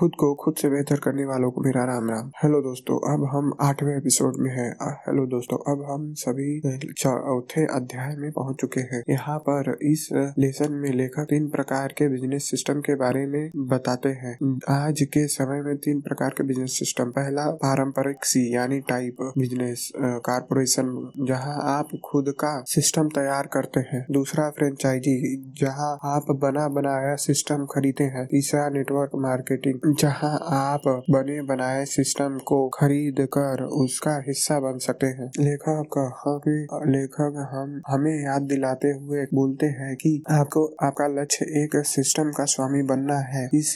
खुद को खुद से बेहतर करने वालों को मेरा राम राम। हेलो दोस्तों, अब हम आठवें एपिसोड में हैं। हेलो दोस्तों, अब हम सभी चौथे अध्याय में पहुँच चुके हैं। यहाँ पर इस लेसन में लेखक तीन प्रकार के बिज़नेस सिस्टम के बारे में बताते हैं। आज के समय में तीन प्रकार के बिज़नेस सिस्टम पहला, पारंपरिक सी यानी टाइप बिज़नेस कारपोरेशन जहाँ आप खुद का सिस्टम तैयार करते हैं। दूसरा फ्रेंचाइजी जहाँ आप बना बनाया सिस्टम खरीदते हैं। तीसरा नेटवर्क मार्केटिंग जहाँ आप बने बनाए सिस्टम को खरीद कर उसका हिस्सा बन सकते हैं। लेखक हमें लेखक हम, हमें याद दिलाते हुए बोलते हैं कि आपको, आपका लक्ष्य एक सिस्टम का स्वामी बनना है। इस,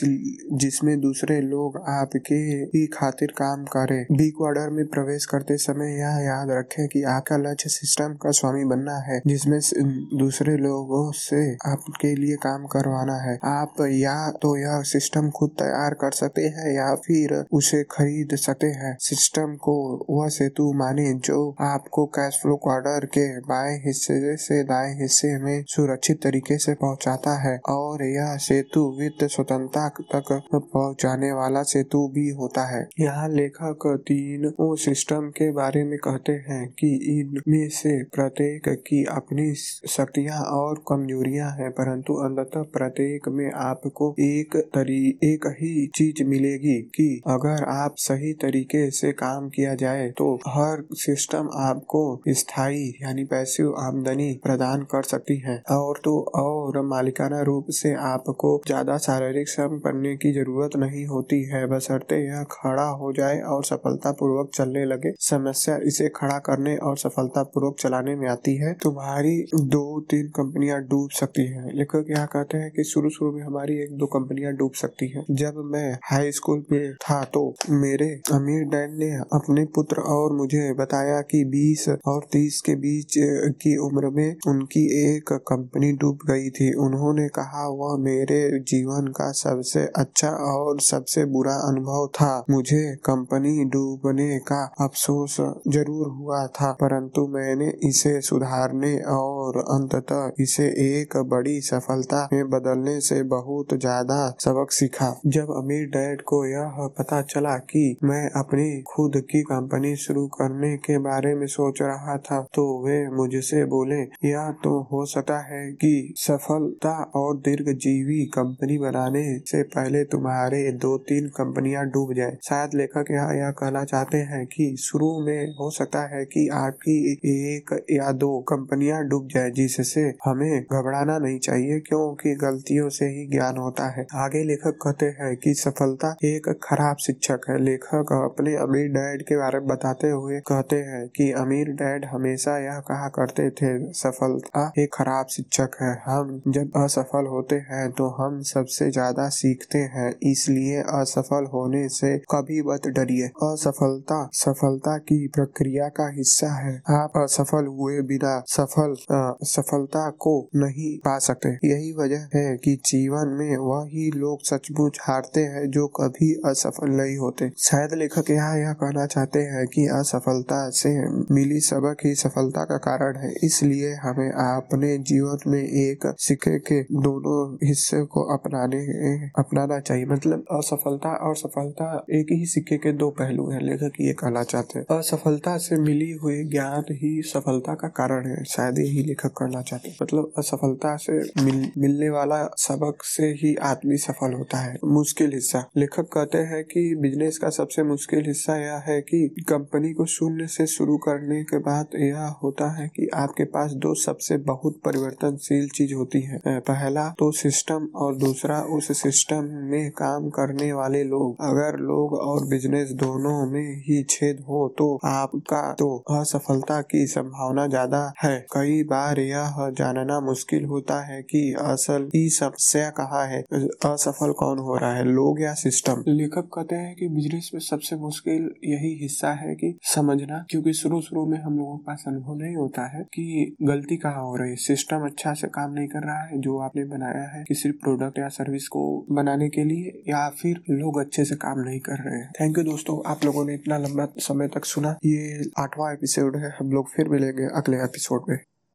जिसमें दूसरे लोग आपके ही खातिर काम करें। बी क्वार्टर में प्रवेश करते समय यह याद रखें कि आपका लक्ष्य सिस्टम का स्वामी बनना है, जिसमें दूसरे लोगों से आपके लिए काम करवाना है। आप या तो यह सिस्टम खुद तैयार कर सकते हैं या फिर उसे खरीद सकते हैं। सिस्टम को वह सेतु माने जो आपको कैश फ्लो क्वार्टर के बाएँ हिस्से से दाएँ हिस्से में सुरक्षित तरीके से पहुंचाता है और यह सेतु वित्त स्वतंत्रता तक पहुँचाने वाला सेतु भी होता है। यहाँ लेखक तीन सिस्टम के बारे में कहते हैं कि इनमें से प्रत्येक की अपनी शक्तियाँ और कमजोरियाँ हैं, परंतु अंततः प्रत्येक में आपको एक तरी, एक ही चीज़ मिलेगी कि अगर आप सही तरीके से काम किया जाए तो हर सिस्टम आपको स्थायी यानी पैसिव आमदनी प्रदान कर सकती है। और तो और मालिकाना रूप से आपको ज़्यादा शारीरिक श्रम करने की ज़रूरत नहीं होती है। बशर्ते यह खड़ा हो जाए और सफलता पूर्वक चलने लगे। समस्या इसे खड़ा करने और सफलता पूर्वक चलाने में आती है। तुम्हारी दो तीन कंपनियाँ डूब सकती हैं। लेखक यहाँ कहते हैं कि शुरू शुरू में हमारी एक दो कंपनियाँ डूब सकती हैं। जब मैं हाई स्कूल में था तो मेरे अमीर डैड ने अपने पुत्र और मुझे बताया कि 20 और 30 के बीच की उम्र में उनकी एक कंपनी डूब गई थी। उन्होंने कहा, वह मेरे जीवन का सबसे अच्छा और सबसे बुरा अनुभव था। मुझे कंपनी डूबने का अफसोस ज़रूर हुआ था, परंतु मैंने इसे सुधारने और अंततः इसे एक बड़ी सफलता में बदलने से बहुत ज़्यादा सबक सीखा। जब अमीर डैड को यह पता चला कि मैं अपनी खुद की कंपनी शुरू करने के बारे में सोच रहा था तो वे मुझसे बोले यह तो हो सकता है कि सफलता और दीर्घ जीवी कंपनी बनाने से पहले तुम्हारे दो तीन कंपनियाँ डूब जाए। शायद लेखक यहाँ यह कहना चाहते हैं कि शुरू में हो सकता है कि आपकी एक या दो कंपनियाँ डूब जाए, जिससे हमें घबराना नहीं चाहिए, क्योंकि गलतियों से ही ज्ञान होता है। आगे लेखक कहते हैं कि सफलता एक खराब शिक्षक है। लेखक अपने अमीर डैड के बारे में बताते हुए कहते हैं कि अमीर डैड हमेशा यह कहा करते थे सफलता एक खराब शिक्षक है। हम जब असफल होते हैं तो हम सबसे ज़्यादा सीखते हैं इसलिए असफल होने से कभी मत डरिए। असफलता सफलता की प्रक्रिया का हिस्सा है। आप असफल हुए बिना सफल अ, सफलता को नहीं पा सकते। यही वजह है कि जीवन में वही लोग सचमुच हारते हैं जो कभी असफल नहीं होते। शायद लेखक यहाँ यह कहना चाहते हैं कि असफलता से मिली सबक ही सफलता का कारण है। इसलिए हमें अपने जीवन में एक सिक्के के दोनों हिस्से को अपनाने अपनाना चाहिए। मतलब असफलता और सफलता एक ही सिक्के के दो पहलू हैं लेखक ये कहना चाहते हैं। असफलता से मिली हुई ज्ञान ही सफलता का कारण है शायद यही लेखक कहना चाहते हैं। मतलब असफलता से मिल, मिलने वाला सबक से ही आदमी सफल होता है। मुश्किल हिस्सा। लेखक कहते हैं कि बिज़नेस का सबसे मुश्किल हिस्सा यह है कि कंपनी को शून्य से शुरू करने के बाद यह होता है कि आपके पास दो सबसे बहुत परिवर्तनशील चीज़ होती है। पहला तो सिस्टम, और दूसरा, उस सिस्टम में काम करने वाले लोग। अगर लोग और बिज़नेस दोनों में ही छेद हो तो आपका तो असफलता की संभावना ज़्यादा है। कई बार यह जानना मुश्किल होता है कि असल की समस्या कहाँ है। असफल कौन हो रहा है? लोग या सिस्टम लेखक कहते हैं कि बिज़नेस में सबसे मुश्किल यही हिस्सा है कि समझना, क्योंकि शुरू शुरू में हम लोगों के पास अनुभव नहीं होता है कि गलती कहाँ हो रही है। सिस्टम अच्छा से काम नहीं कर रहा है, जो आपने बनाया है किसी प्रोडक्ट या सर्विस को बनाने के लिए, या फिर लोग अच्छे से काम नहीं कर रहे हैं। थैंक यू दोस्तों, आप लोगों ने इतना लंबा समय तक सुना। ये आठवां एपिसोड है, हम लोग फिर मिलेंगे अगले एपिसोड में।